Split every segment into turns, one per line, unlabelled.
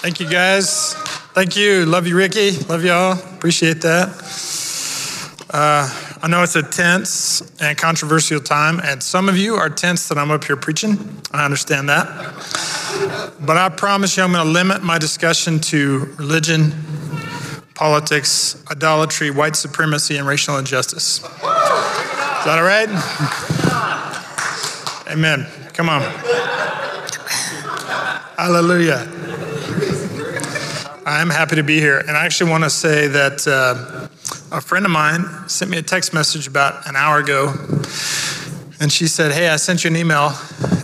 Thank you, guys. Thank you. Love you, Ricky. Love y'all. Appreciate that. Uh, I know it's a tense and controversial time, and some of you are tense that I'm up here preaching. I understand that. But I promise you, I'm going to limit my discussion to religion, politics, idolatry, white supremacy, and racial injustice. Is that all right? Amen. Come on. Hallelujah. I'm happy to be here. And I actually want to say that uh, a friend of mine sent me a text message about an hour ago. And she said, Hey, I sent you an email.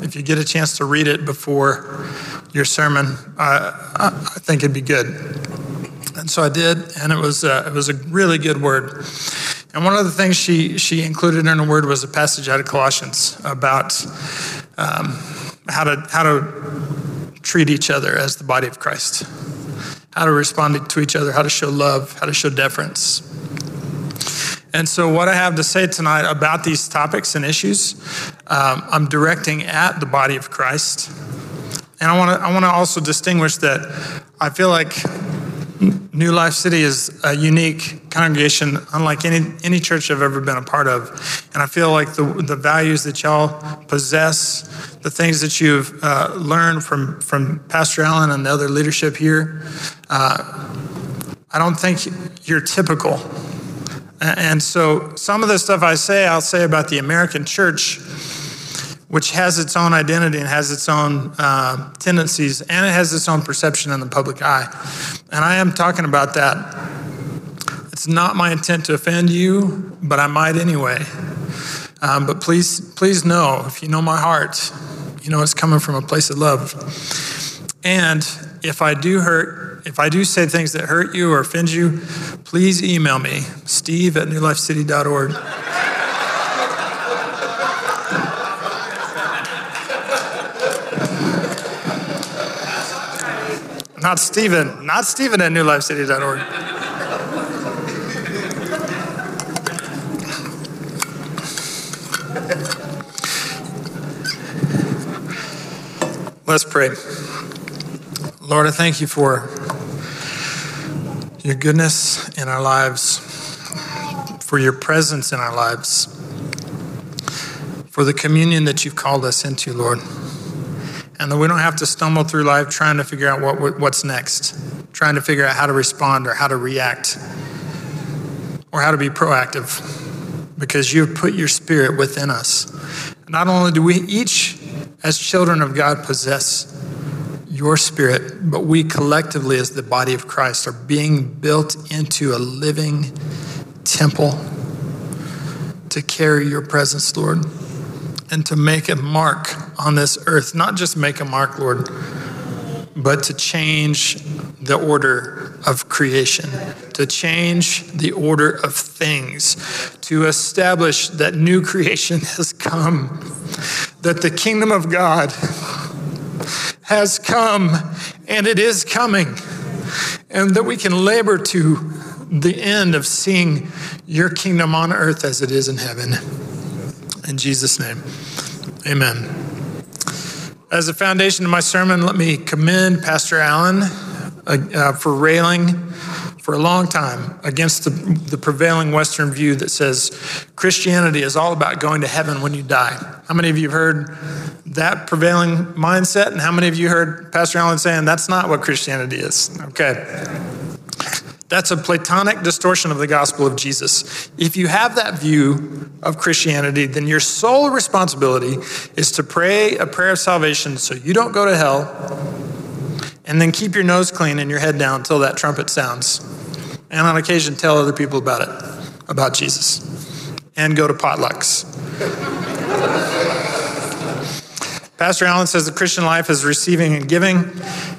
If you get a chance to read it before your sermon, uh, I think it'd be good. And so I did, and it was, uh, it was a really good word. And one of the things she, she included in her word was a passage out of Colossians about um, how, to, how to treat each other as the body of Christ how to respond to each other, how to show love, how to show deference. And so, what I have to say tonight about these topics and issues, um, I'm directing at the body of Christ. And I want to I want to also distinguish that I feel like New Life City is a unique congregation, unlike any, any church I've ever been a part of. And I feel like the, the values that y'all possess, the things that you've uh, learned from, from Pastor Allen and the other leadership here, uh, I don't think you're typical. And so some of the stuff I say, I'll say about the American church which has its own identity and has its own uh, tendencies and it has its own perception in the public eye. And I am talking about that. It's not my intent to offend you, but I might anyway. Um, but please, please know, if you know my heart, you know it's coming from a place of love. And if I do hurt, if I do say things that hurt you or offend you, please email me, steve at newlifecity.org. Not Stephen. Not Stephen at newlifecity.org. Let's pray. Lord, I thank you for your goodness in our lives, for your presence in our lives, for the communion that you've called us into, Lord and that we don't have to stumble through life trying to figure out what, what's next, trying to figure out how to respond or how to react or how to be proactive because you've put your spirit within us. Not only do we each, as children of God, possess your spirit, but we collectively, as the body of Christ, are being built into a living temple to carry your presence, Lord and to make a mark on this earth. Not just make a mark, Lord, but to change the order of creation, to change the order of things, to establish that new creation has come, that the kingdom of God has come and it is coming, and that we can labor to the end of seeing your kingdom on earth as it is in heaven. In Jesus' name, amen. As a foundation of my sermon, let me commend Pastor Allen uh, uh, for railing for a long time against the, the prevailing Western view that says Christianity is all about going to heaven when you die. How many of you have heard that prevailing mindset? And how many of you heard Pastor Allen saying that's not what Christianity is? Okay. That's a Platonic distortion of the gospel of Jesus. If you have that view of Christianity, then your sole responsibility is to pray a prayer of salvation so you don't go to hell, and then keep your nose clean and your head down until that trumpet sounds. And on occasion, tell other people about it, about Jesus, and go to potlucks. Pastor Allen says the Christian life is receiving and giving.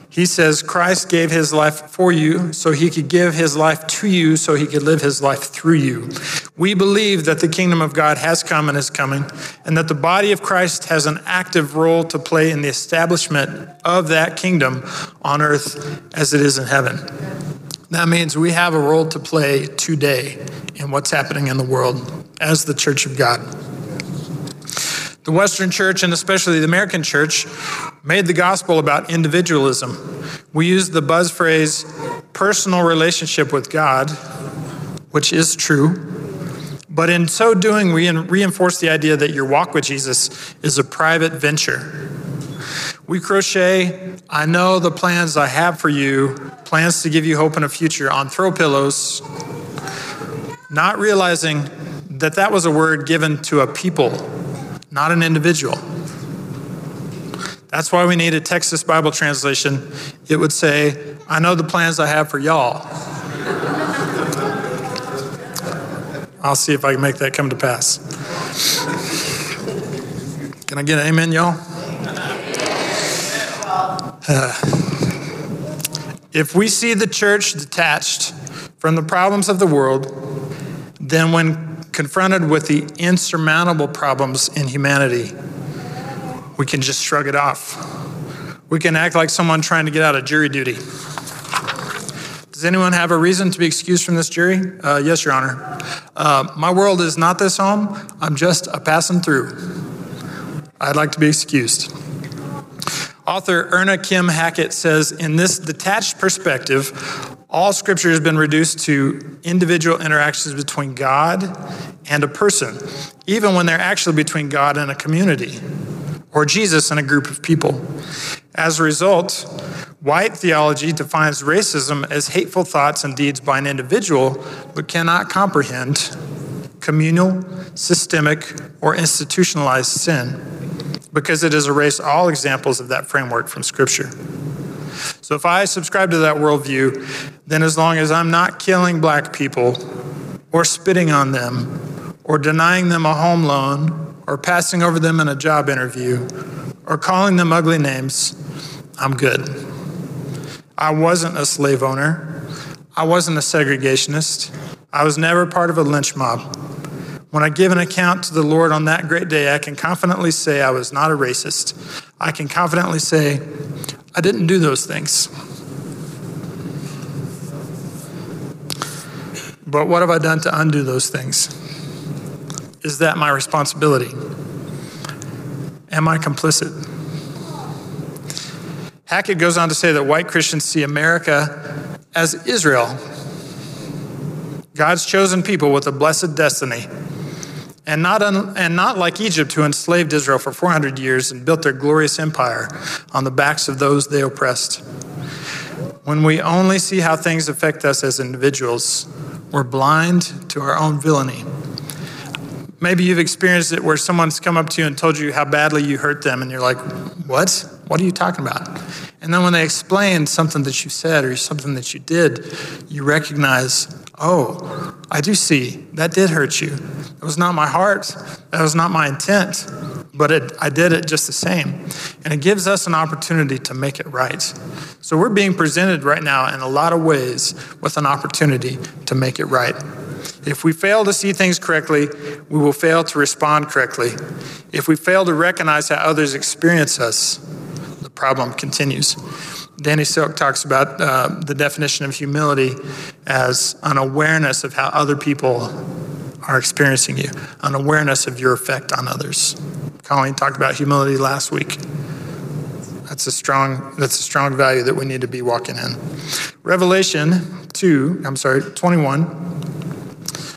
He says Christ gave his life for you so he could give his life to you so he could live his life through you. We believe that the kingdom of God has come and is coming, and that the body of Christ has an active role to play in the establishment of that kingdom on earth as it is in heaven. That means we have a role to play today in what's happening in the world as the church of God. The Western church, and especially the American church, made the gospel about individualism. We use the buzz phrase personal relationship with God, which is true. But in so doing, we reinforce the idea that your walk with Jesus is a private venture. We crochet, I know the plans I have for you, plans to give you hope and a future on throw pillows, not realizing that that was a word given to a people, not an individual. That's why we need a Texas Bible translation. It would say, I know the plans I have for y'all. I'll see if I can make that come to pass. Can I get an amen, y'all? Uh, if we see the church detached from the problems of the world, then when confronted with the insurmountable problems in humanity, we can just shrug it off. We can act like someone trying to get out of jury duty. Does anyone have a reason to be excused from this jury? Uh, yes, Your Honor. Uh, my world is not this home. I'm just a passing through. I'd like to be excused. Author Erna Kim Hackett says In this detached perspective, all scripture has been reduced to individual interactions between God and a person, even when they're actually between God and a community or Jesus and a group of people. As a result, white theology defines racism as hateful thoughts and deeds by an individual, but cannot comprehend communal, systemic, or institutionalized sin because it has erased all examples of that framework from Scripture. So if I subscribe to that worldview, then as long as I'm not killing black people or spitting on them or denying them a home loan or passing over them in a job interview or calling them ugly names, I'm good. I wasn't a slave owner. I wasn't a segregationist. I was never part of a lynch mob. When I give an account to the Lord on that great day, I can confidently say I was not a racist. I can confidently say I didn't do those things. But what have I done to undo those things? Is that my responsibility? Am I complicit? Hackett goes on to say that white Christians see America as Israel, God's chosen people with a blessed destiny. And not, un, and not like Egypt, who enslaved Israel for 400 years and built their glorious empire on the backs of those they oppressed. When we only see how things affect us as individuals, we're blind to our own villainy. Maybe you've experienced it where someone's come up to you and told you how badly you hurt them, and you're like, What? What are you talking about? And then when they explain something that you said or something that you did, you recognize, Oh, I do see. That did hurt you. It was not my heart. That was not my intent. But it, I did it just the same. And it gives us an opportunity to make it right. So we're being presented right now in a lot of ways with an opportunity to make it right. If we fail to see things correctly, we will fail to respond correctly. If we fail to recognize how others experience us, the problem continues. Danny Silk talks about uh, the definition of humility as an awareness of how other people are experiencing you, an awareness of your effect on others. Colleen talked about humility last week. That's a strong that's a strong value that we need to be walking in. Revelation 2, I'm sorry, 21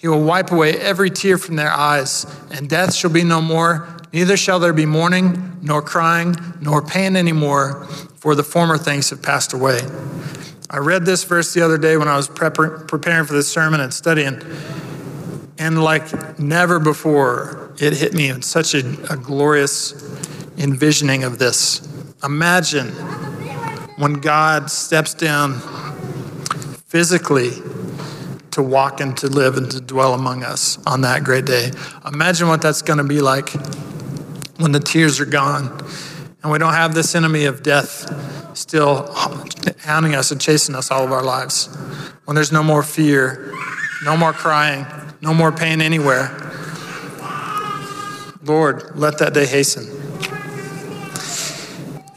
He will wipe away every tear from their eyes, and death shall be no more. Neither shall there be mourning, nor crying, nor pain anymore, for the former things have passed away. I read this verse the other day when I was preparing for this sermon and studying, and like never before, it hit me in such a, a glorious envisioning of this. Imagine when God steps down physically to walk and to live and to dwell among us on that great day. Imagine what that's going to be like when the tears are gone and we don't have this enemy of death still hounding us and chasing us all of our lives. When there's no more fear, no more crying, no more pain anywhere. Lord, let that day hasten.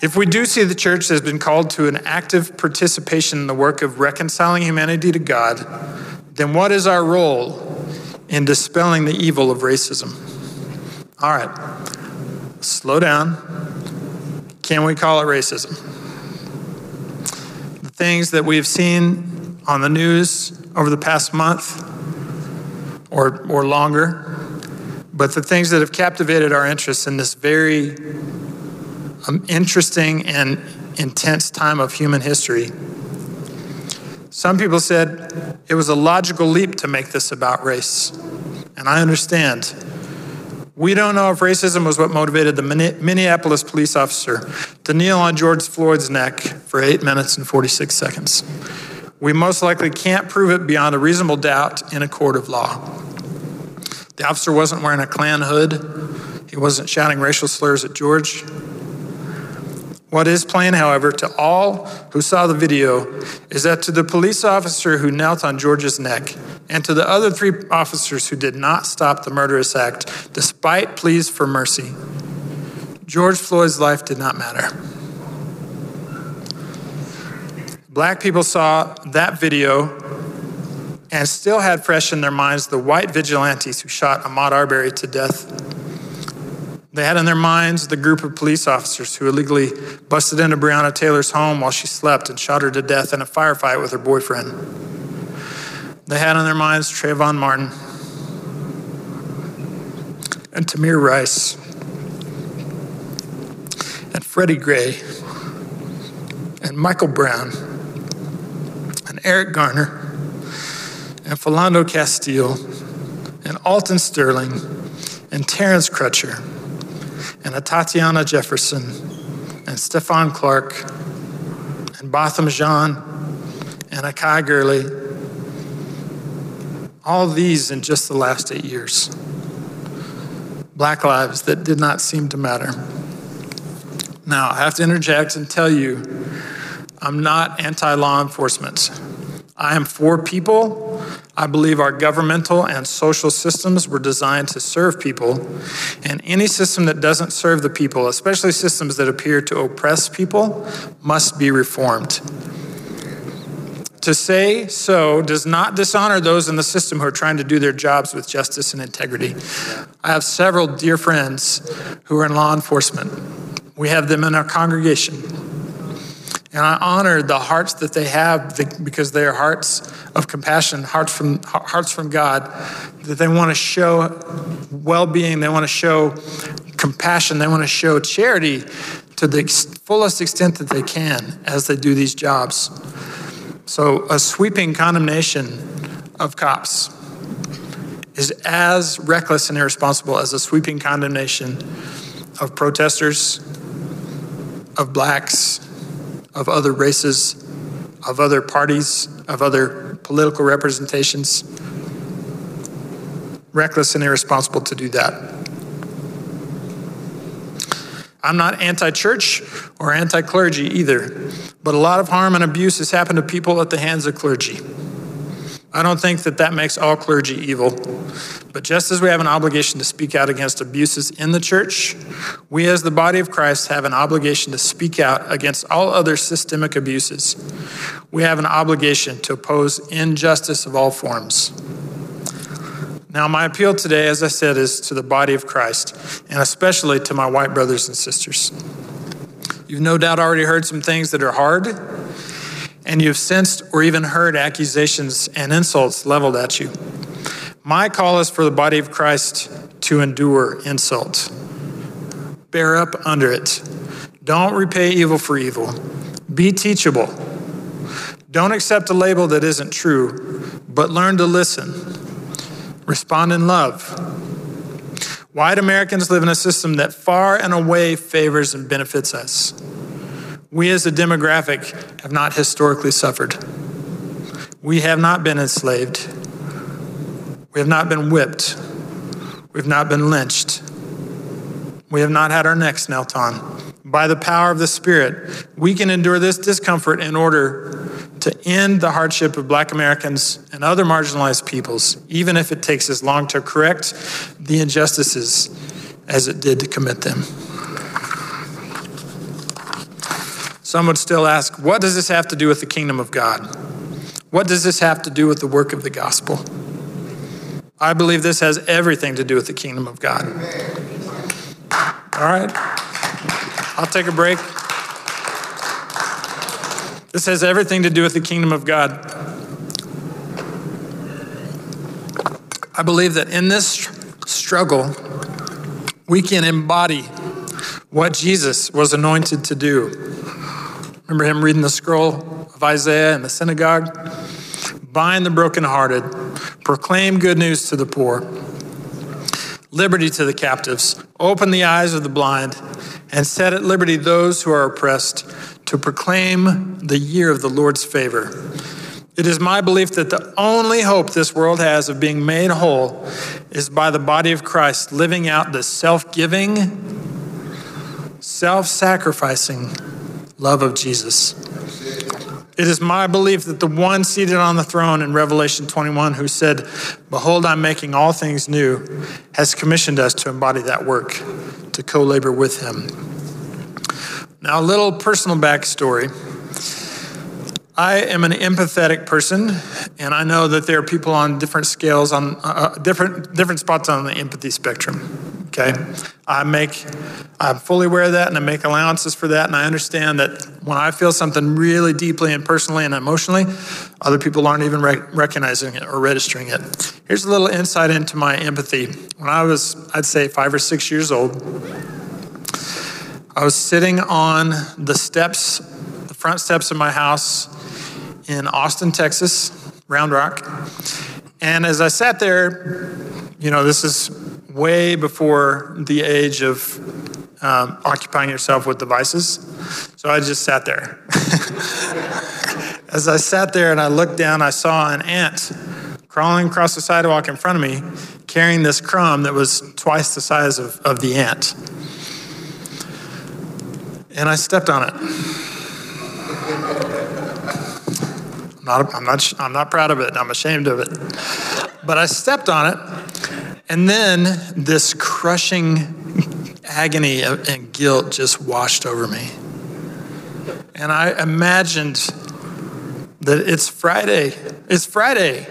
If we do see the church has been called to an active participation in the work of reconciling humanity to God, then what is our role in dispelling the evil of racism? All right, slow down. Can we call it racism? The things that we've seen on the news over the past month or, or longer, but the things that have captivated our interest in this very um, interesting and intense time of human history. Some people said it was a logical leap to make this about race, and I understand. We don't know if racism was what motivated the Minneapolis police officer to kneel on George Floyd's neck for 8 minutes and 46 seconds. We most likely can't prove it beyond a reasonable doubt in a court of law. The officer wasn't wearing a Klan hood, he wasn't shouting racial slurs at George. What is plain, however, to all who saw the video is that to the police officer who knelt on George's neck and to the other three officers who did not stop the murderous act despite pleas for mercy, George Floyd's life did not matter. Black people saw that video and still had fresh in their minds the white vigilantes who shot Ahmaud Arbery to death they had in their minds the group of police officers who illegally busted into Breonna Taylor's home while she slept and shot her to death in a firefight with her boyfriend. They had in their minds Trayvon Martin and Tamir Rice and Freddie Gray and Michael Brown and Eric Garner and Philando Castile and Alton Sterling and Terrence Crutcher and Atatiana Jefferson and Stephon Clark and Botham Jean and Akai Gurley. All these in just the last eight years. Black lives that did not seem to matter. Now, I have to interject and tell you I'm not anti law enforcement. I am for people. I believe our governmental and social systems were designed to serve people. And any system that doesn't serve the people, especially systems that appear to oppress people, must be reformed. To say so does not dishonor those in the system who are trying to do their jobs with justice and integrity. I have several dear friends who are in law enforcement. We have them in our congregation. And I honor the hearts that they have because they are hearts of compassion, hearts from, hearts from God, that they want to show well being, they want to show compassion, they want to show charity to the fullest extent that they can as they do these jobs. So, a sweeping condemnation of cops is as reckless and irresponsible as a sweeping condemnation of protesters, of blacks, of other races, of other parties, of other political representations. Reckless and irresponsible to do that. I'm not anti church or anti clergy either, but a lot of harm and abuse has happened to people at the hands of clergy. I don't think that that makes all clergy evil. But just as we have an obligation to speak out against abuses in the church, we as the body of Christ have an obligation to speak out against all other systemic abuses. We have an obligation to oppose injustice of all forms. Now, my appeal today, as I said, is to the body of Christ, and especially to my white brothers and sisters. You've no doubt already heard some things that are hard and you've sensed or even heard accusations and insults leveled at you. My call is for the body of Christ to endure insult. Bear up under it. Don't repay evil for evil. Be teachable. Don't accept a label that isn't true, but learn to listen. Respond in love. White Americans live in a system that far and away favors and benefits us. We as a demographic have not historically suffered. We have not been enslaved. We have not been whipped. We have not been lynched. We have not had our necks knelt on. by the power of the Spirit, we can endure this discomfort in order to end the hardship of black Americans and other marginalized peoples, even if it takes as long to correct the injustices as it did to commit them. Some would still ask, what does this have to do with the kingdom of God? What does this have to do with the work of the gospel? I believe this has everything to do with the kingdom of God. All right, I'll take a break. This has everything to do with the kingdom of God. I believe that in this struggle, we can embody what Jesus was anointed to do. Remember him reading the scroll of Isaiah in the synagogue? Bind the brokenhearted, proclaim good news to the poor, liberty to the captives, open the eyes of the blind, and set at liberty those who are oppressed to proclaim the year of the Lord's favor. It is my belief that the only hope this world has of being made whole is by the body of Christ living out the self giving, self sacrificing love of Jesus. It is my belief that the one seated on the throne in Revelation 21 who said, Behold, I'm making all things new, has commissioned us to embody that work, to co labor with him. Now, a little personal backstory. I am an empathetic person, and I know that there are people on different scales, on uh, different different spots on the empathy spectrum. Okay, I make, I'm fully aware of that, and I make allowances for that, and I understand that when I feel something really deeply and personally and emotionally, other people aren't even rec- recognizing it or registering it. Here's a little insight into my empathy. When I was, I'd say, five or six years old. I was sitting on the steps, the front steps of my house in Austin, Texas, Round Rock. And as I sat there, you know, this is way before the age of um, occupying yourself with devices. So I just sat there. as I sat there and I looked down, I saw an ant crawling across the sidewalk in front of me, carrying this crumb that was twice the size of, of the ant and I stepped on it. I'm not, I'm, not, I'm not proud of it. I'm ashamed of it. But I stepped on it, and then this crushing agony and guilt just washed over me. And I imagined that it's Friday. It's Friday.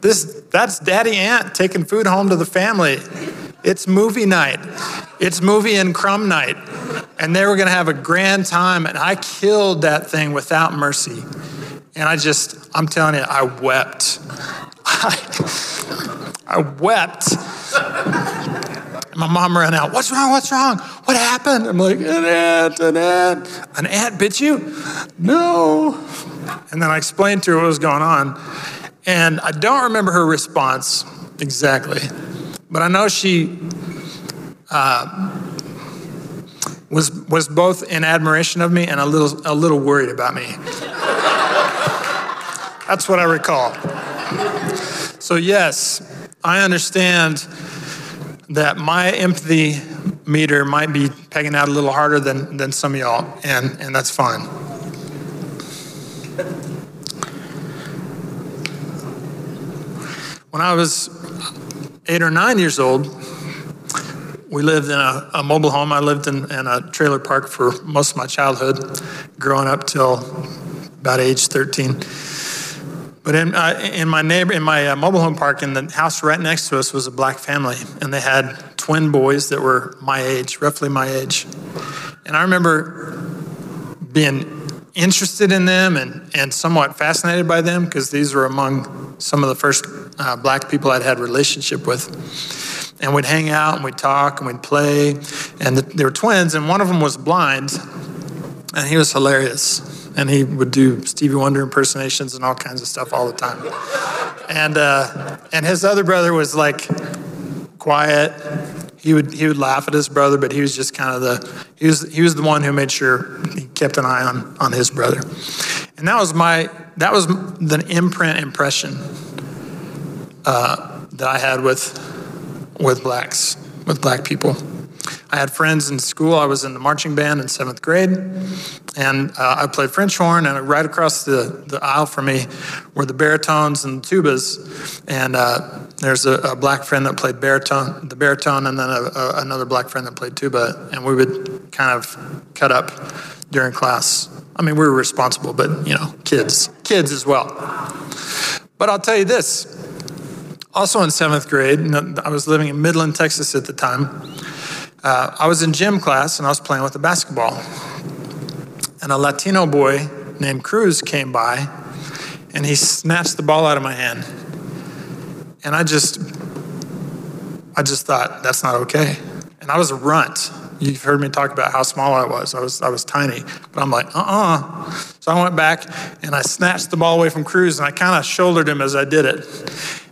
This, that's Daddy Ant taking food home to the family. It's movie night. It's movie and crumb night. And they were going to have a grand time. And I killed that thing without mercy. And I just, I'm telling you, I wept. I, I wept. My mom ran out. What's wrong? What's wrong? What happened? I'm like, an ant, an ant. An ant bit you? No. And then I explained to her what was going on. And I don't remember her response exactly. But I know she uh, was, was both in admiration of me and a little, a little worried about me. That's what I recall. So, yes, I understand that my empathy meter might be pegging out a little harder than, than some of y'all, and, and that's fine. When I was eight or nine years old, we lived in a, a mobile home. I lived in, in, a trailer park for most of my childhood, growing up till about age 13. But in, uh, in my neighbor, in my uh, mobile home park, in the house right next to us was a black family, and they had twin boys that were my age, roughly my age. And I remember being interested in them and, and somewhat fascinated by them because these were among some of the first uh, black people I'd had relationship with. And we'd hang out and we'd talk and we'd play. And the, they were twins, and one of them was blind, and he was hilarious. And he would do Stevie Wonder impersonations and all kinds of stuff all the time. And, uh, and his other brother was like quiet he would he would laugh at his brother, but he was just kind of the he was he was the one who made sure he kept an eye on on his brother, and that was my that was the imprint impression uh, that I had with with blacks with black people. I had friends in school. I was in the marching band in seventh grade, and uh, I played French horn. And right across the, the aisle from me were the baritones and the tubas. And uh, there's a, a, black friend that played baritone, the baritone, and then a, a, another black friend that played tuba. And we would kind of cut up during class. I mean, we were responsible, but you know, kids, kids as well. But I'll tell you this. Also in seventh grade, I was living in Midland, Texas at the time. Uh, I was in gym class and I was playing with a basketball. And a Latino boy named Cruz came by and he snatched the ball out of my hand. And I just, I just thought, that's not okay. And I was a runt. You've heard me talk about how small I was. I was, I was tiny. But I'm like, uh uh-uh. uh So I went back and I snatched the ball away from Cruz and I kind of shouldered him as I did it.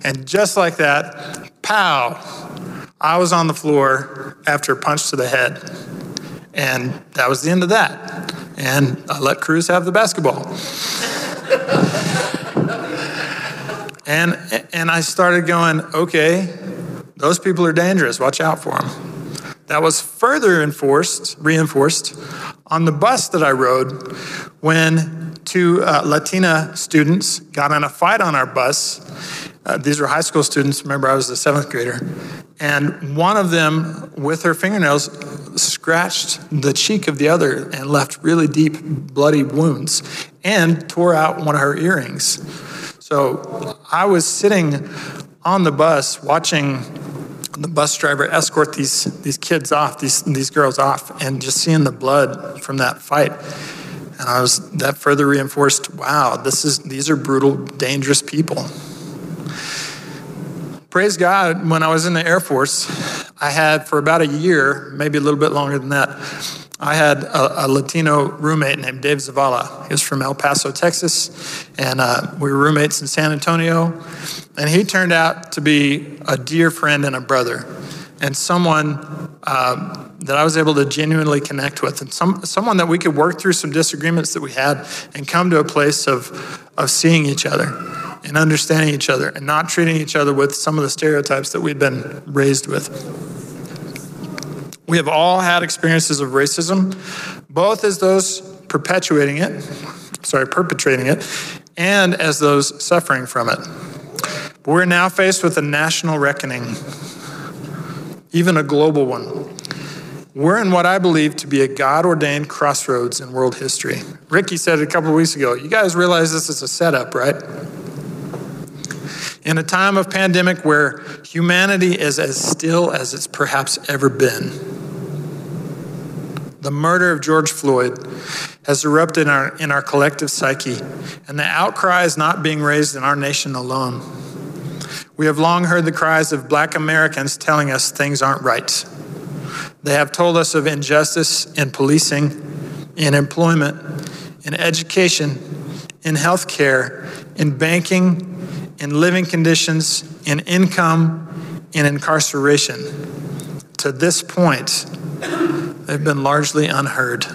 And just like that, pow, I was on the floor after a punch to the head. And that was the end of that. And I let Cruz have the basketball. and, and I started going, okay, those people are dangerous. Watch out for them. That was further enforced, reinforced on the bus that I rode when two uh, Latina students got in a fight on our bus. Uh, these were high school students. Remember, I was a seventh grader. And one of them, with her fingernails, scratched the cheek of the other and left really deep, bloody wounds and tore out one of her earrings. So I was sitting on the bus watching the bus driver escort these, these kids off, these, these girls off, and just seeing the blood from that fight. And I was, that further reinforced, wow, this is, these are brutal, dangerous people. Praise God, when I was in the Air Force, I had for about a year, maybe a little bit longer than that, I had a, a, Latino roommate named Dave Zavala. He was from El Paso, Texas, and uh, we were roommates in San Antonio. And he turned out to be a dear friend and a brother, and someone uh, that I was able to genuinely connect with, and some, someone that we could work through some disagreements that we had and come to a place of, of seeing each other and understanding each other and not treating each other with some of the stereotypes that we'd been raised with. We have all had experiences of racism, both as those perpetuating it, sorry, perpetrating it, and as those suffering from it. But we're now faced with a national reckoning, even a global one. We're in what I believe to be a God ordained crossroads in world history. Ricky said a couple weeks ago, you guys realize this is a setup, right? In a time of pandemic where humanity is as still as it's perhaps ever been the murder of George Floyd has erupted in our, in our collective psyche, and the outcry is not being raised in our nation alone. We have long heard the cries of black Americans telling us things aren't right. They have told us of injustice in policing, in employment, in education, in healthcare, in banking, in living conditions, in income, in incarceration. To this point, They've been largely unheard.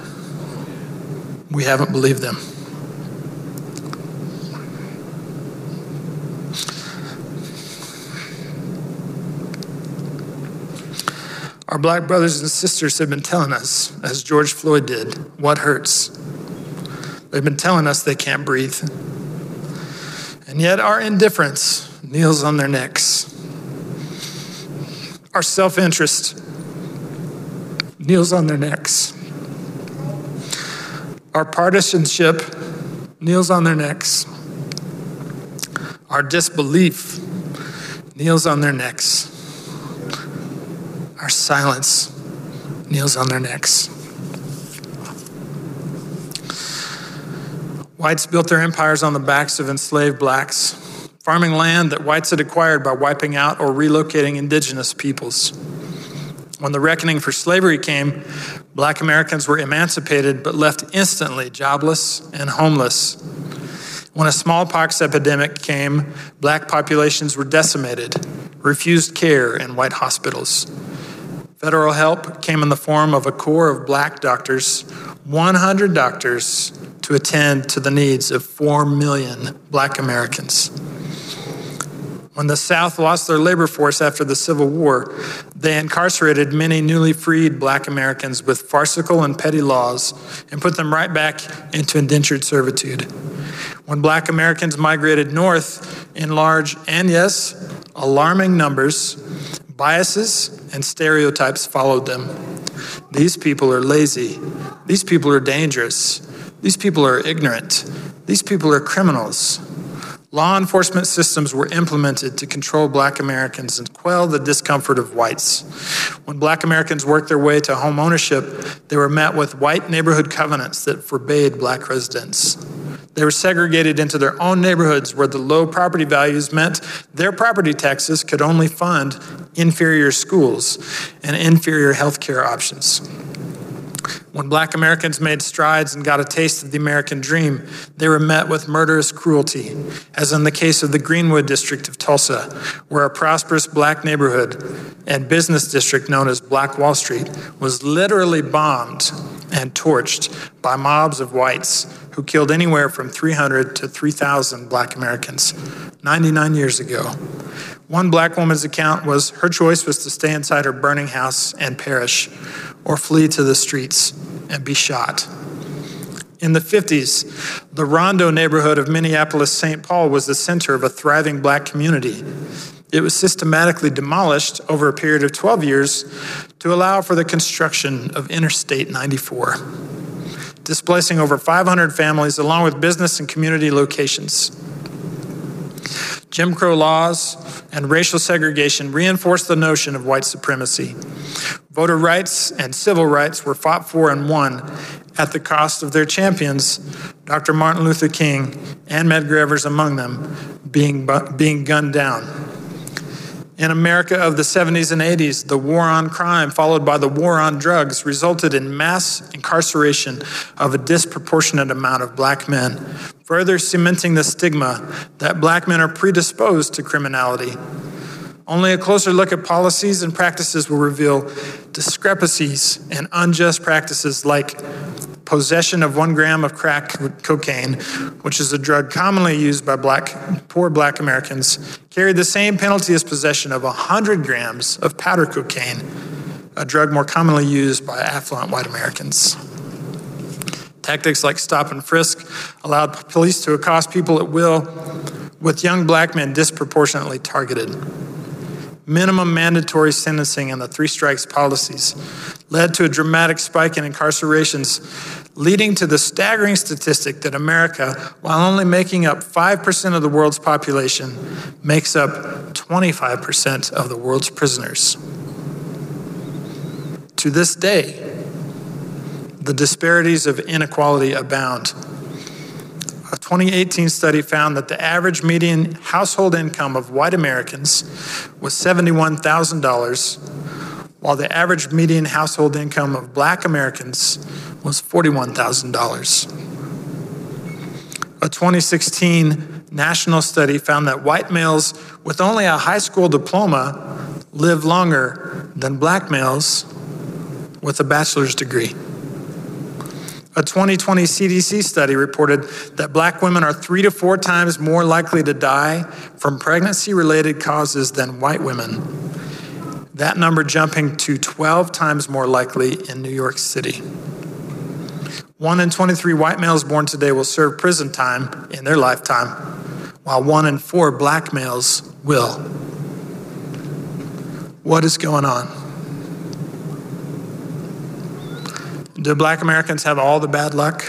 We haven't believed them. Our black brothers and sisters have been telling us, as George Floyd did, what hurts. They've been telling us they can't breathe. And yet our indifference kneels on their necks. Our self interest kneels on their necks. Our partisanship kneels on their necks. Our disbelief kneels on their necks. Our silence kneels on their necks. Whites built their empires on the backs of enslaved blacks, farming land that whites had acquired by wiping out or relocating indigenous peoples. When the reckoning for slavery came, black Americans were emancipated but left instantly jobless and homeless. When a smallpox epidemic came, black populations were decimated, refused care in white hospitals. Federal help came in the form of a corps of black doctors, 100 doctors, to attend to the needs of 4 million black Americans. When the South lost their labor force after the Civil War, they incarcerated many newly freed black Americans with farcical and petty laws and put them right back into indentured servitude. When black Americans migrated north in large and, yes, alarming numbers, biases and stereotypes followed them. These people are lazy. These people are dangerous. These people are ignorant. These people are criminals. Law enforcement systems were implemented to control black Americans and quell the discomfort of whites. When black Americans worked their way to home ownership, they were met with white neighborhood covenants that forbade black residents. They were segregated into their own neighborhoods where the low property values meant their property taxes could only fund inferior schools and inferior health care options. When black Americans made strides and got a taste of the American dream, they were met with murderous cruelty, as in the case of the Greenwood district of Tulsa, where a prosperous black neighborhood and business district known as Black Wall Street was literally bombed and torched by mobs of whites who killed anywhere from 300 to 3,000 black Americans 99 years ago. One black woman's account was her choice was to stay inside her burning house and perish, or flee to the streets and be shot. In the 50s, the Rondo neighborhood of Minneapolis St. Paul was the center of a thriving black community. It was systematically demolished over a period of 12 years to allow for the construction of Interstate 94, displacing over 500 families along with business and community locations. Jim Crow laws and racial segregation reinforced the notion of white supremacy. Voter rights and civil rights were fought for and won at the cost of their champions, Dr. Martin Luther King and Medgar Evers among them, being, being gunned down. In America of the 70s and 80s, the war on crime, followed by the war on drugs, resulted in mass incarceration of a disproportionate amount of black men, further cementing the stigma that black men are predisposed to criminality. Only a closer look at policies and practices will reveal discrepancies and unjust practices like possession of one gram of crack cocaine, which is a drug commonly used by black, poor black Americans, carried the same penalty as possession of 100 grams of powder cocaine, a drug more commonly used by affluent white Americans. Tactics like stop and frisk allowed police to accost people at will, with young black men disproportionately targeted minimum mandatory sentencing and the three strikes policies led to a dramatic spike in incarcerations, leading to the staggering statistic that America, while only making up 5% of the world's population, makes up 25% of the world's prisoners. To this day, the disparities of inequality abound. A 2018 study found that the average median household income of white Americans was $71,000, while the average median household income of black Americans was $41,000. A 2016 national study found that white males with only a high school diploma live longer than black males with a bachelor's degree. A 2020 CDC study reported that black women are three to four times more likely to die from pregnancy related causes than white women. That number jumping to 12 times more likely in New York City. One in 23 white males born today will serve prison time in their lifetime, while one in four black males will. What is going on? Do black Americans have all the bad luck?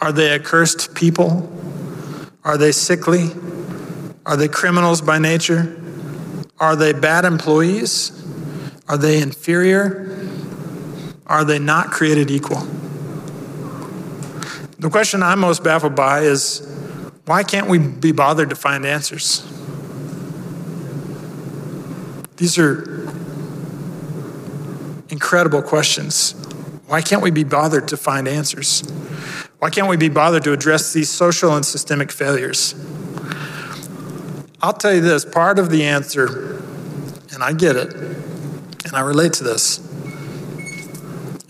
Are they accursed people? Are they sickly? Are they criminals by nature? Are they bad employees? Are they inferior? Are they not created equal? The question I'm most baffled by is why can't we be bothered to find answers? These are incredible questions. Why can't we be bothered to find answers? Why can't we be bothered to address these social and systemic failures? I'll tell you this part of the answer, and I get it, and I relate to this,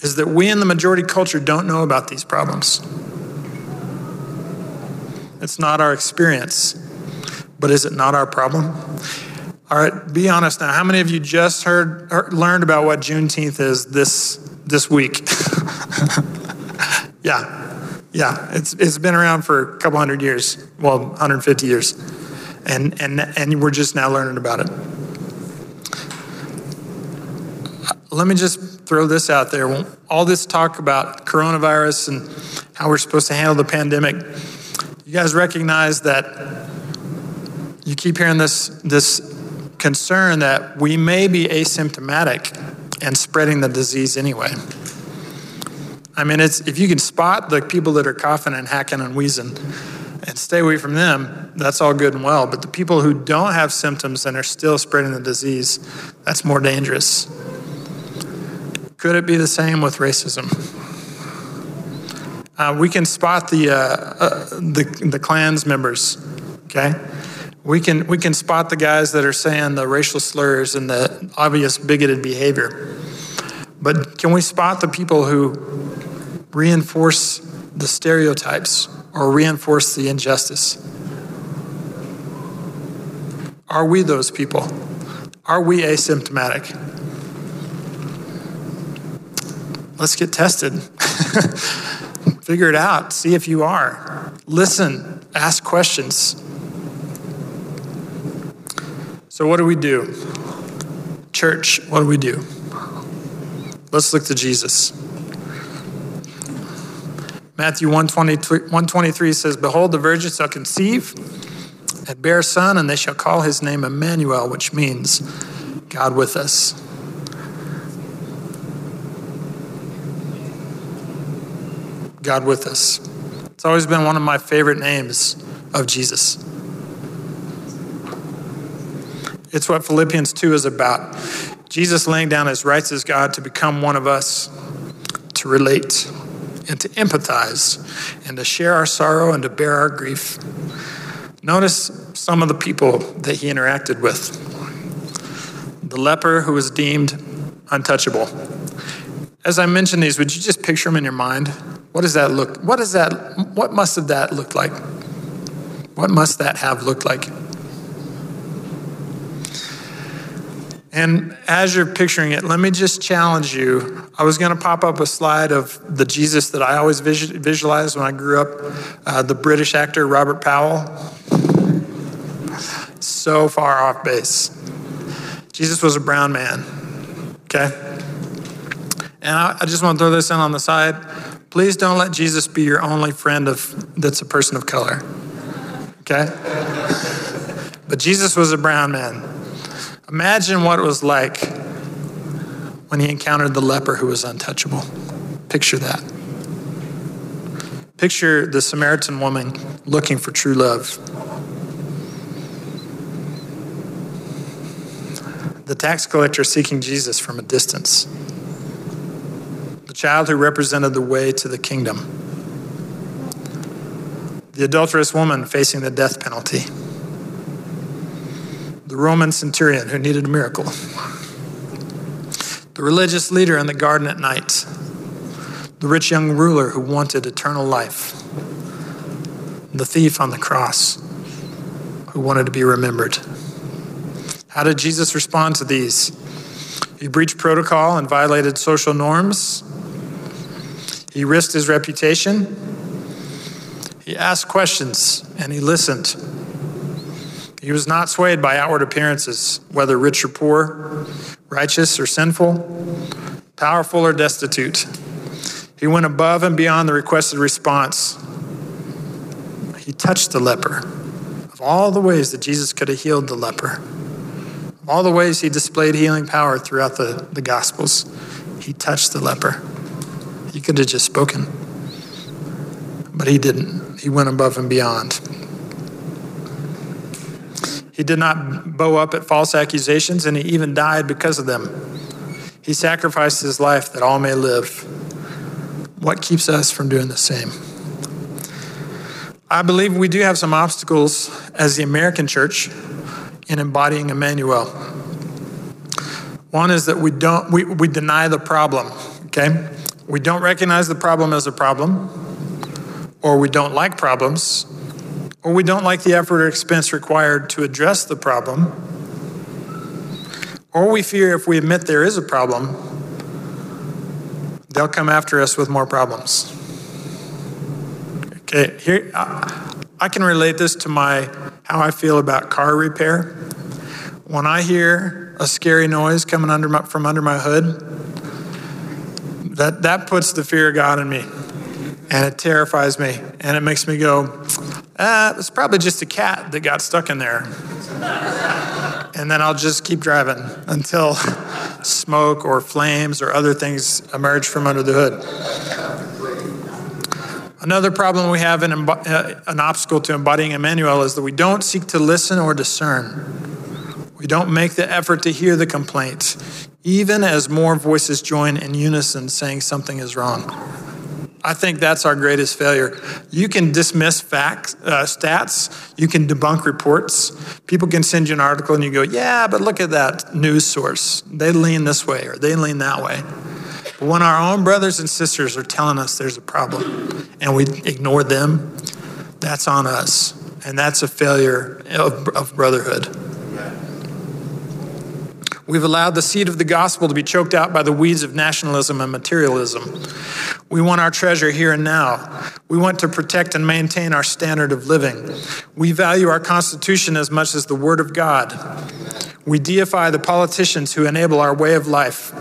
is that we in the majority culture don't know about these problems. It's not our experience. but is it not our problem? All right, be honest now. How many of you just heard, learned about what Juneteenth is this this week? yeah, yeah. It's it's been around for a couple hundred years. Well, 150 years, and and and we're just now learning about it. Let me just throw this out there. All this talk about coronavirus and how we're supposed to handle the pandemic. You guys recognize that you keep hearing this this concern that we may be asymptomatic and spreading the disease anyway. I mean, it's, if you can spot the people that are coughing and hacking and wheezing and stay away from them, that's all good and well. But the people who don't have symptoms and are still spreading the disease, that's more dangerous. Could it be the same with racism? Uh, we can spot the, uh, uh, the, the Klans members, okay? We can, we can spot the guys that are saying the racial slurs and the obvious bigoted behavior. But can we spot the people who reinforce the stereotypes or reinforce the injustice? Are we those people? Are we asymptomatic? Let's get tested. Figure it out. See if you are. Listen. Ask questions. So, what do we do? Church, what do we do? Let's look to Jesus. Matthew 123 says, Behold, the virgin shall conceive and bear a son, and they shall call his name Emmanuel, which means God with us. God with us. It's always been one of my favorite names of Jesus. It's what Philippians 2 is about. Jesus laying down his rights as God to become one of us, to relate and to empathize and to share our sorrow and to bear our grief. Notice some of the people that he interacted with. The leper who was deemed untouchable. As I mention these, would you just picture them in your mind? What does that look? What does that what must have that looked like? What must that have looked like? And as you're picturing it, let me just challenge you. I was going to pop up a slide of the Jesus that I always visualized when I grew up, uh, the British actor Robert Powell. So far off base. Jesus was a brown man, okay? And I, I just want to throw this in on the side. Please don't let Jesus be your only friend of, that's a person of color, okay? But Jesus was a brown man. Imagine what it was like when he encountered the leper who was untouchable. Picture that. Picture the Samaritan woman looking for true love. The tax collector seeking Jesus from a distance. The child who represented the way to the kingdom. The adulterous woman facing the death penalty the Roman centurion who needed a miracle, the religious leader in the garden at night, the rich young ruler who wanted eternal life, the thief on the cross who wanted to be remembered. How did Jesus respond to these? He breached protocol and violated social norms. He risked his reputation. He asked questions and he listened. He was not swayed by outward appearances, whether rich or poor, righteous or sinful, powerful or destitute. He went above and beyond the requested response. He touched the leper. Of all the ways that Jesus could have healed the leper, of all the ways he displayed healing power throughout the, the Gospels, he touched the leper. He could have just spoken, but he didn't. He went above and beyond. He did not bow up at false accusations, and he even died because of them. He sacrificed his life that all may live. What keeps us from doing the same? I believe we do have some obstacles as the American church in embodying Emmanuel. One is that we don't we, we deny the problem, okay? We don't recognize the problem as a problem, or we don't like problems, or we don't like the effort or expense required to address the problem, or we fear if we admit there is a problem, they'll come after us with more problems. Okay, here I can relate this to my how I feel about car repair. When I hear a scary noise coming under my, from under my hood, that, that puts the fear of God in me. And it terrifies me. And it makes me go, ah, it's probably just a cat that got stuck in there. and then I'll just keep driving until smoke or flames or other things emerge from under the hood. Another problem we have in uh, an obstacle to embodying Emmanuel is that we don't seek to listen or discern. We don't make the effort to hear the complaint, even as more voices join in unison saying something is wrong. I think that's our greatest failure. You can dismiss facts, uh, stats, you can debunk reports. People can send you an article and you go, yeah, but look at that news source. They lean this way or they lean that way. But when our own brothers and sisters are telling us there's a problem and we ignore them, that's on us. And that's a failure of, of brotherhood. We've allowed the seed of the gospel to be choked out by the weeds of nationalism and materialism. We want our treasure here and now. We want to protect and maintain our standard of living. We value our Constitution as much as the Word of God. We deify the politicians who enable our way of life.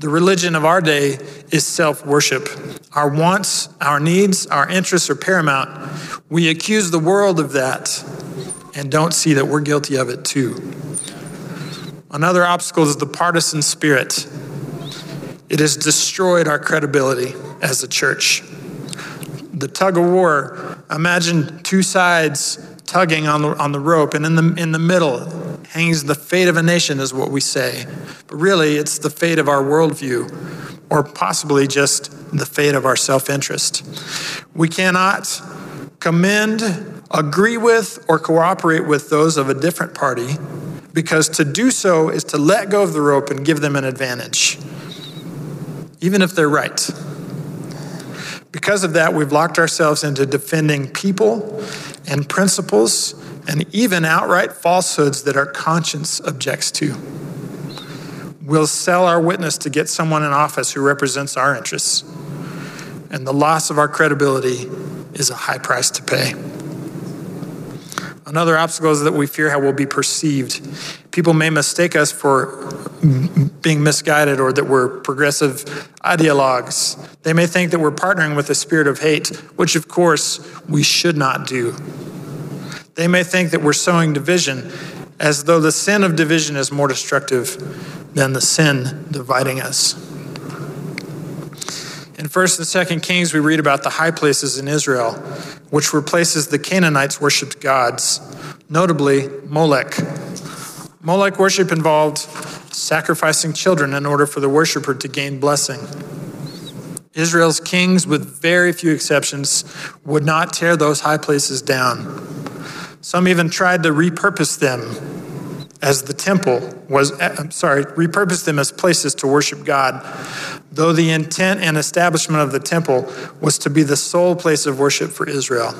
The religion of our day is self worship. Our wants, our needs, our interests are paramount. We accuse the world of that and don't see that we're guilty of it too. Another obstacle is the partisan spirit. It has destroyed our credibility as a church. The tug of war, imagine two sides tugging on the, on the rope, and in the, in the middle hangs the fate of a nation, is what we say. But really, it's the fate of our worldview, or possibly just the fate of our self interest. We cannot commend, agree with, or cooperate with those of a different party because to do so is to let go of the rope and give them an advantage, even if they're right. Because of that, we've locked ourselves into defending people and principles and even outright falsehoods that our conscience objects to. We'll sell our witness to get someone in office who represents our interests. And the loss of our credibility is a high price to pay. Another obstacle is that we fear how we'll be perceived. People may mistake us for being misguided or that we're progressive ideologues. They may think that we're partnering with a spirit of hate, which of course we should not do. They may think that we're sowing division as though the sin of division is more destructive than the sin dividing us. In 1st and 2nd Kings, we read about the high places in Israel, which were places the Canaanites worshipped gods, notably Molech. Molech worship involved sacrificing children in order for the worshiper to gain blessing. Israel's kings, with very few exceptions, would not tear those high places down. Some even tried to repurpose them as the temple was, eh, I'm sorry, repurposed them as places to worship God, though the intent and establishment of the temple was to be the sole place of worship for Israel.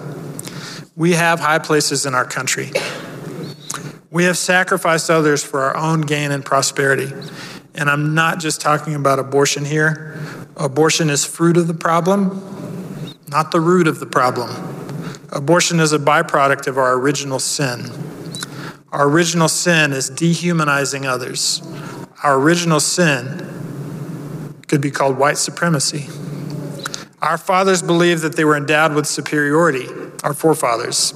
We have high places in our country. We have sacrificed others for our own gain and prosperity. And I'm not just talking about abortion here. Abortion is fruit of the problem, not the root of the problem. Abortion is a byproduct of our original sin. Our original sin is dehumanizing others. Our original sin could be called white supremacy. Our fathers believed that they were endowed with superiority, our forefathers.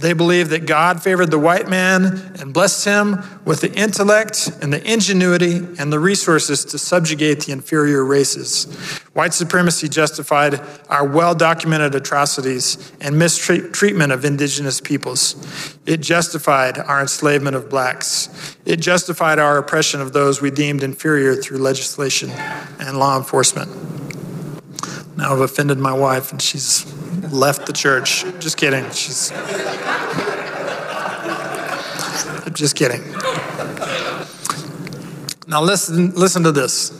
They believed that God favored the white man and blessed him with the intellect and the ingenuity and the resources to subjugate the inferior races. White supremacy justified our well documented atrocities and mistreatment of indigenous peoples. It justified our enslavement of blacks. It justified our oppression of those we deemed inferior through legislation and law enforcement. Now I've offended my wife and she's left the church. Just kidding. She's. I'm just kidding. Now listen, listen to this.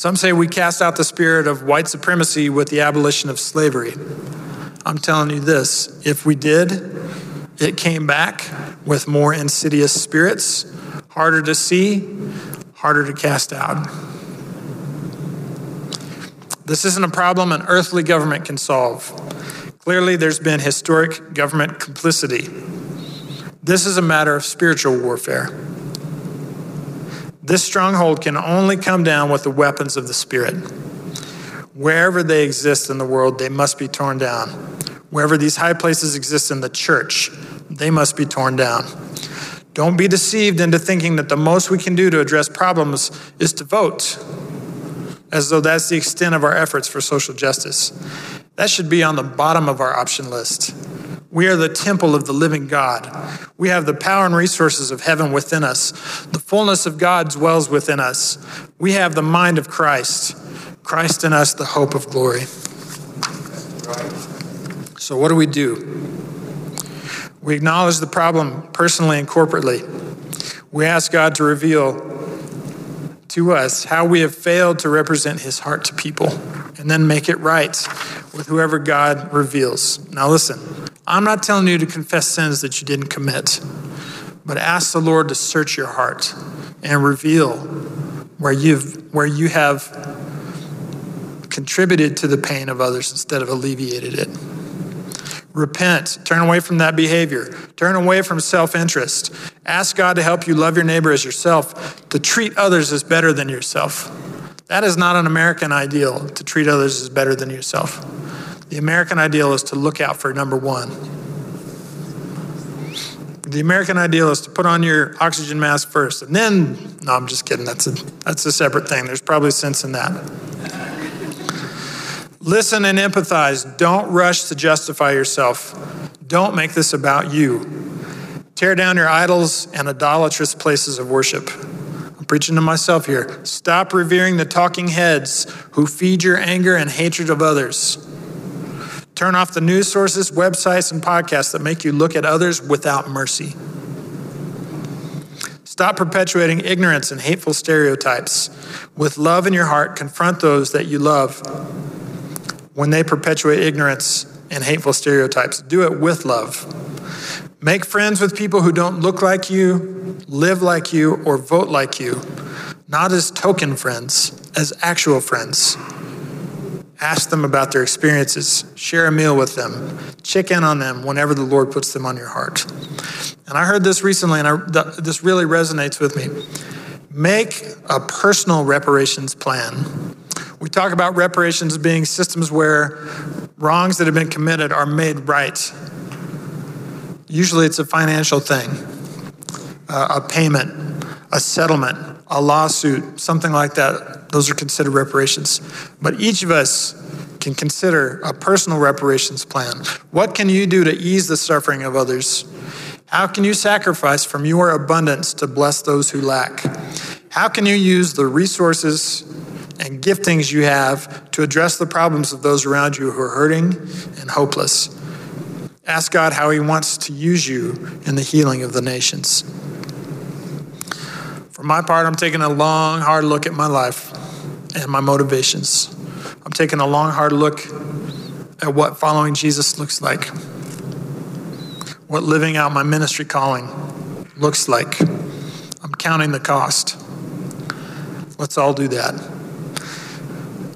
Some say we cast out the spirit of white supremacy with the abolition of slavery. I'm telling you this if we did, it came back with more insidious spirits, harder to see, harder to cast out. This isn't a problem an earthly government can solve. Clearly, there's been historic government complicity. This is a matter of spiritual warfare. This stronghold can only come down with the weapons of the Spirit. Wherever they exist in the world, they must be torn down. Wherever these high places exist in the church, they must be torn down. Don't be deceived into thinking that the most we can do to address problems is to vote, as though that's the extent of our efforts for social justice. That should be on the bottom of our option list. We are the temple of the living God. We have the power and resources of heaven within us. The fullness of God dwells within us. We have the mind of Christ. Christ in us, the hope of glory. So, what do we do? We acknowledge the problem personally and corporately. We ask God to reveal to us how we have failed to represent his heart to people and then make it right with whoever God reveals. Now, listen, I'm not telling you to confess sins that you didn't commit, but ask the Lord to search your heart and reveal where you've where you have contributed to the pain of others instead of alleviated it. Repent. Turn away from that behavior. Turn away from self interest. Ask God to help you love your neighbor as yourself, to treat others as better than yourself. That is not an American ideal, to treat others as better than yourself. The American ideal is to look out for number one. The American ideal is to put on your oxygen mask first, and then, no, I'm just kidding. That's a, that's a separate thing. There's probably sense in that. Listen and empathize. Don't rush to justify yourself. Don't make this about you. Tear down your idols and idolatrous places of worship. I'm preaching to myself here. Stop revering the talking heads who feed your anger and hatred of others. Turn off the news sources, websites, and podcasts that make you look at others without mercy. Stop perpetuating ignorance and hateful stereotypes. With love in your heart, confront those that you love when they perpetuate ignorance and hateful stereotypes. Do it with love. Make friends with people who don't look like you, live like you, or vote like you, not as token friends, as actual friends. Ask them about their experiences. Share a meal with them. Check in on them whenever the Lord puts them on your heart. And I heard this recently, and I, this really resonates with me. Make a personal reparations plan. We talk about reparations being systems where wrongs that have been committed are made right. Usually it's a financial thing, uh, a payment, a settlement, a lawsuit, something like that, those are considered reparations. But each of us can consider a personal reparations plan. What can you do to ease the suffering of others? How can you sacrifice from your abundance to bless those who lack? How can you use the resources and giftings you have to address the problems of those around you who are hurting and hopeless? Ask God how He wants to use you in the healing of the nations. For my part, I'm taking a long, hard look at my life and my motivations. I'm taking a long, hard look at what following Jesus looks like, what living out my ministry calling looks like. I'm counting the cost. Let's all do that.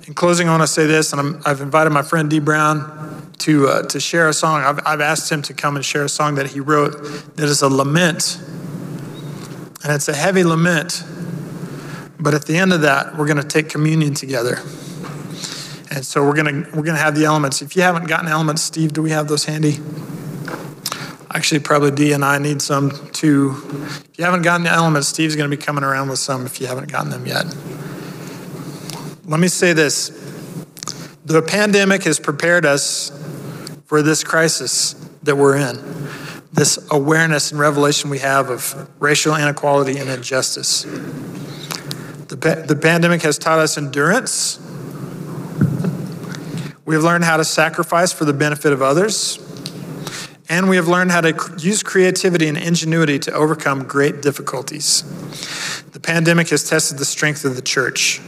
In closing, I want to say this, and i have invited my friend D. Brown to, uh, to share a song. I've, I've asked him to come and share a song that he wrote that is a lament and it's a heavy lament. But at the end of that, we're going to take communion together. And so we're going to we're going to have the elements. If you haven't gotten elements, Steve, do we have those handy? Actually, probably D and I need some too. If you haven't gotten the elements, Steve's going to be coming around with some if you haven't gotten them yet. let me say this the pandemic has prepared us for this crisis that we're in, this awareness and revelation we have of racial inequality and injustice. The, the pandemic has taught us endurance. We have learned how to sacrifice for the benefit of others. And we have learned how to use creativity and ingenuity to overcome great difficulties. The pandemic has tested the strength of the church.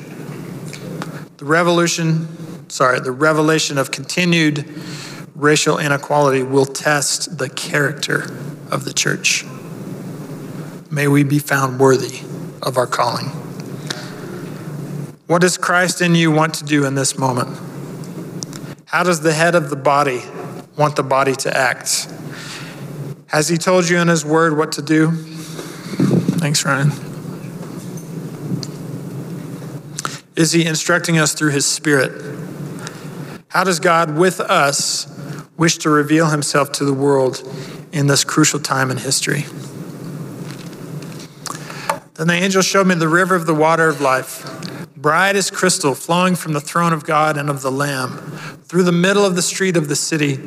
The revolution, sorry, the revelation of continued racial inequality will test the character of the church. May we be found worthy of our calling. What does Christ in you want to do in this moment? How does the head of the body want the body to act? Has he told you in his word what to do? Thanks, Ryan. Is he instructing us through his spirit? How does God with us wish to reveal himself to the world in this crucial time in history? Then the angel showed me the river of the water of life bright as crystal, flowing from the throne of God and of the Lamb, through the middle of the street of the city.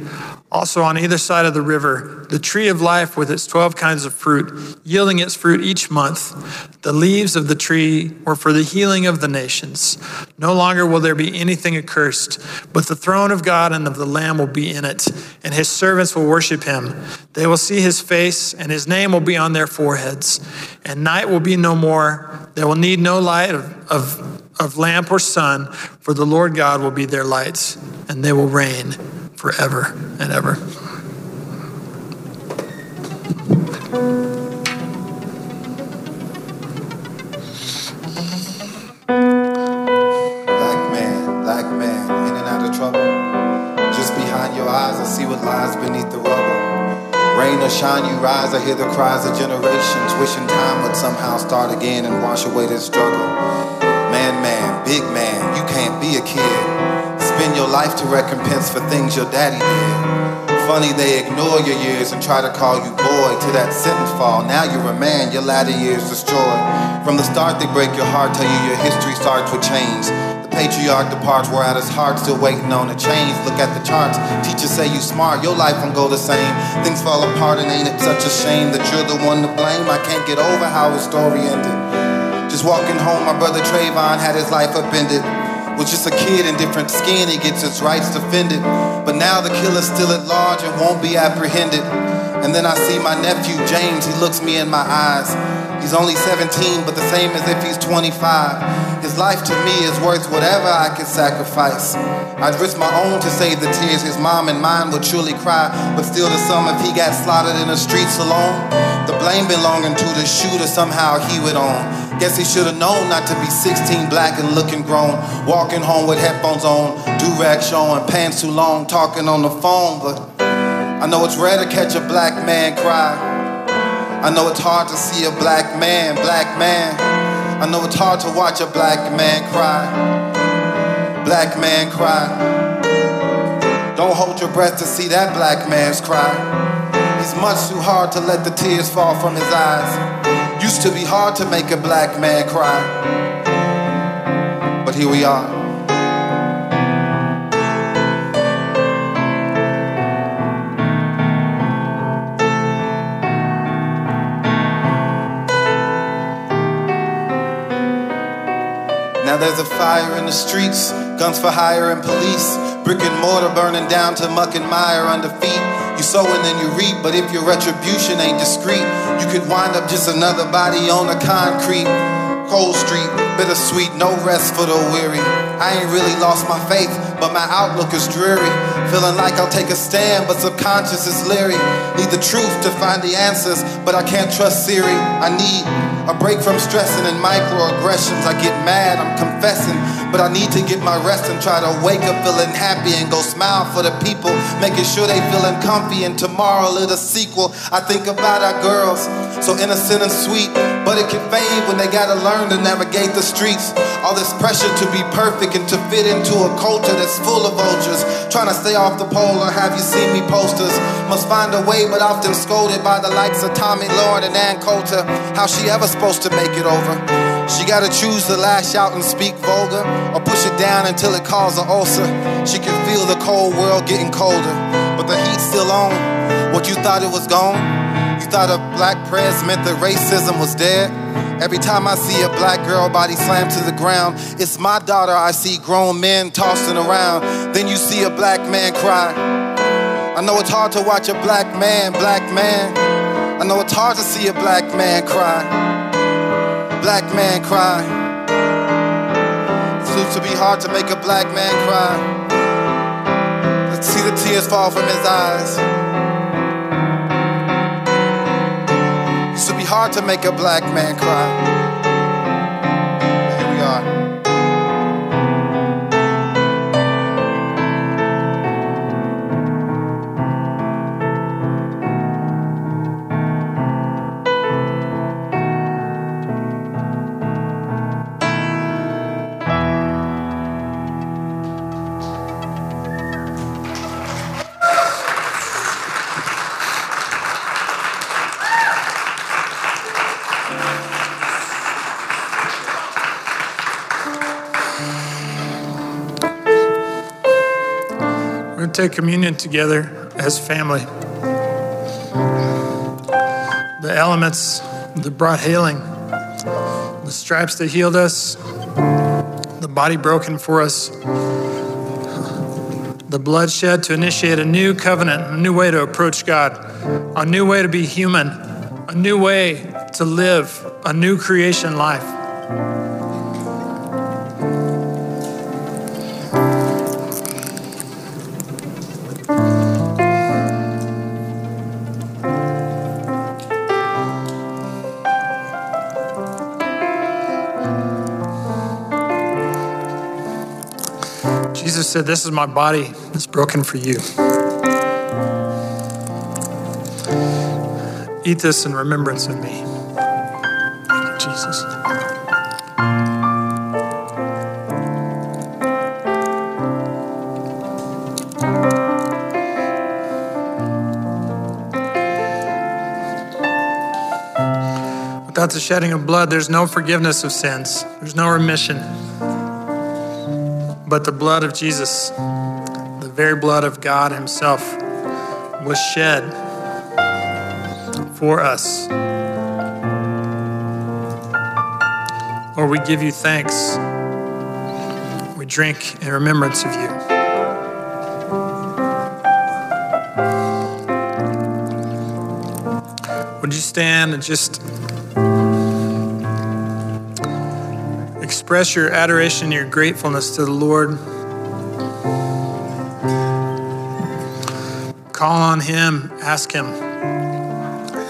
Also on either side of the river, the tree of life with its 12 kinds of fruit, yielding its fruit each month. The leaves of the tree were for the healing of the nations. No longer will there be anything accursed, but the throne of God and of the Lamb will be in it, and his servants will worship him. They will see his face, and his name will be on their foreheads. And night will be no more. They will need no light of, of of lamp or sun, for the Lord God will be their lights, and they will reign forever and ever.
Black man, black man, in and out of trouble. Just behind your eyes, I see what lies beneath the rubble. Rain or shine, you rise. I hear the cries of generations, wishing time would somehow start again and wash away this struggle. Life to recompense for things your daddy did. Funny they ignore your years and try to call you boy to that sentence fall. Now you're a man, your latter years destroyed. From the start, they break your heart, tell you your history starts with change. The patriarch departs, where at his heart still waiting on a change. Look at the charts, teachers say you smart, your life won't go the same. Things fall apart, and ain't it such a shame that you're the one to blame? I can't get over how his story ended. Just walking home, my brother Trayvon had his life upended. Was just a kid in different skin, he gets his rights defended. But now the killer's still at large and won't be apprehended. And then I see my nephew James, he looks me in my eyes. He's only 17, but the same as if he's 25. His life to me is worth whatever I can sacrifice. I'd risk my own to save the tears his mom and mine would truly cry. But still, to some, if he got slaughtered in the streets alone, the blame belonging to the shooter somehow he would own. Guess he should've known not to be 16, black and looking grown. Walking home with headphones on, do-rag showing, pants too long, talking on the phone. But I know it's rare to catch a black man cry. I know it's hard to see a black man, black man. I know it's hard to watch a black man cry. Black man cry. Don't hold your breath to see that black man's cry. He's much too hard to let the tears fall from his eyes. Used to be hard to make a black man cry. But here we are. Now there's a fire in the streets, guns for hire and police, brick and mortar burning down to muck and mire under feet. You sow and then you reap, but if your retribution ain't discreet, you could wind up just another body on the concrete. Cold Street, bittersweet, no rest for the weary. I ain't really lost my faith, but my outlook is dreary. Feeling like I'll take a stand, but subconscious is leery. Need the truth to find the answers, but I can't trust Siri. I need a break from stressing and microaggressions. I get mad, I'm confessing, but I need to get my rest and try to wake up feeling happy and go smile for the people, making sure they feeling comfy. And tomorrow, little sequel, I think about our girls, so innocent and sweet, but it can fade when they gotta learn to navigate the streets. All this pressure to be perfect and to fit into a culture that's full of vultures, trying to stay off the pole or have you seen me posters? Must find a way, but often scolded by the likes of Tomi Lahren and Ann Coulter. How she ever supposed to make it over? She gotta choose to lash out and speak vulgar or push it down until it causes an ulcer. She can feel the cold world getting colder, but the heat's still on. What you thought it was gone? You thought a black press meant that racism was dead? Every time I see a black girl body slam to the ground, it's my daughter I see grown men tossing around. Then you see a black man cry. I know it's hard to watch a black man, black man. I know it's hard to see a black man cry black man cry. Seems to be hard to make a black man cry. Let's see the tears fall from his eyes. Used to be hard to make a black man cry.
Take communion together as family. The elements that brought healing, the stripes that healed us, the body broken for us, the blood shed to initiate a new covenant, a new way to approach God, a new way to be human, a new way to live, a new creation life. Said, This is my body that's broken for you. Eat this in remembrance of me. Jesus. Without the shedding of blood, there's no forgiveness of sins, there's no remission. But the blood of Jesus, the very blood of God Himself, was shed for us. Lord, we give you thanks. We drink in remembrance of you. Would you stand and just express your adoration your gratefulness to the Lord. Call on Him, ask Him.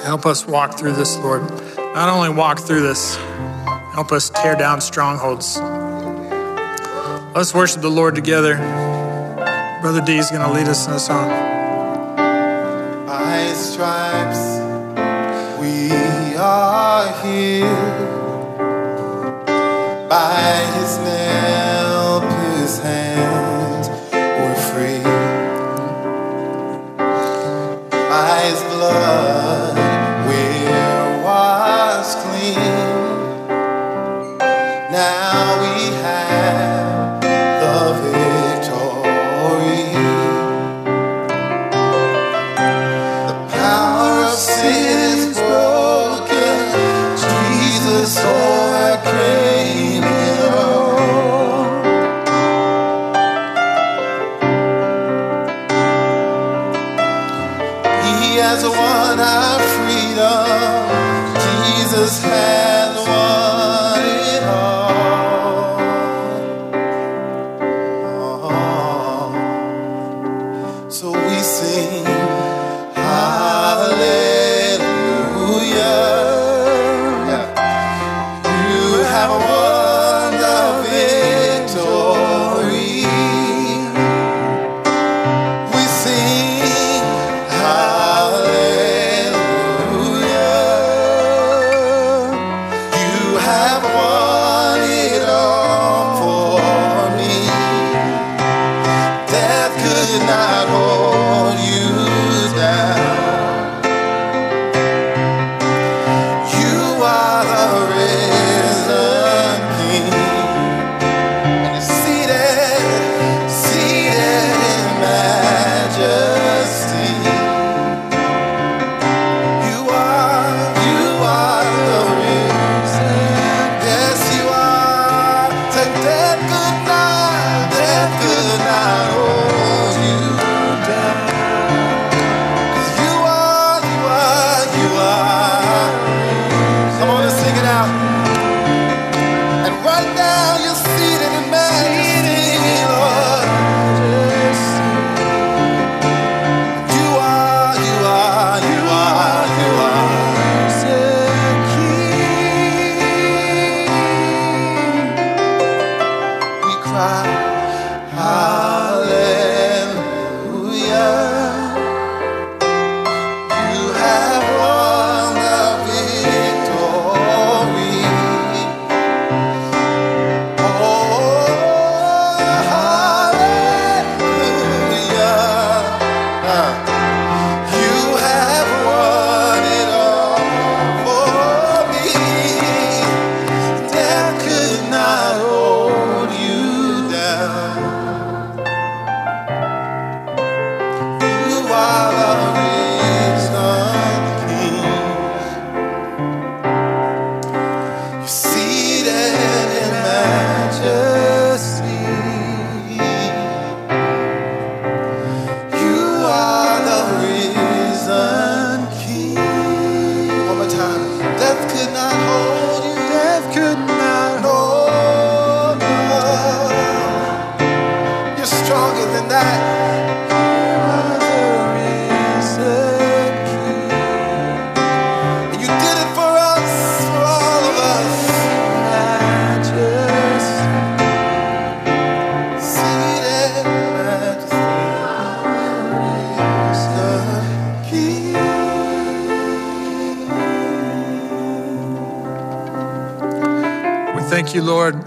Help us walk through this, Lord. Not only walk through this, help us tear down strongholds. Let's worship the Lord together. Brother D is going to lead us in a song.
By stripes we are here
Lord,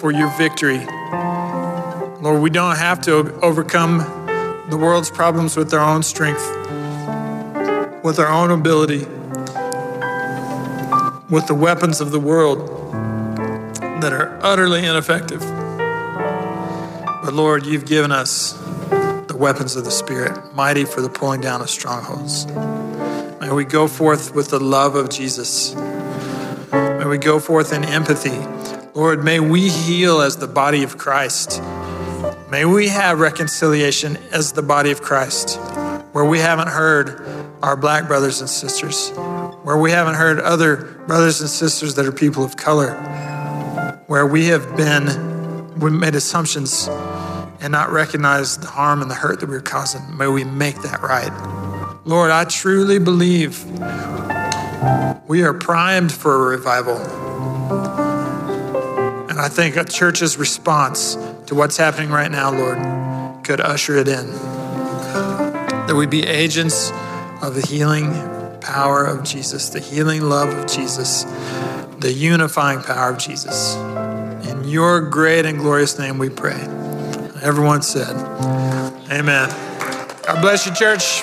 for your victory. Lord, we don't have to overcome the world's problems with our own strength, with our own ability, with the weapons of the world that are utterly ineffective. But Lord, you've given us the weapons of the Spirit, mighty for the pulling down of strongholds. May we go forth with the love of Jesus. We go forth in empathy. Lord, may we heal as the body of Christ. May we have reconciliation as the body of Christ, where we haven't heard our black brothers and sisters, where we haven't heard other brothers and sisters that are people of color, where we have been, we made assumptions and not recognized the harm and the hurt that we were causing. May we make that right. Lord, I truly believe we are primed for a revival. And I think a church's response to what's happening right now, Lord, could usher it in. That we be agents of the healing power of Jesus, the healing love of Jesus, the unifying power of Jesus. In your great and glorious name we pray. Everyone said, Amen. God bless you, church.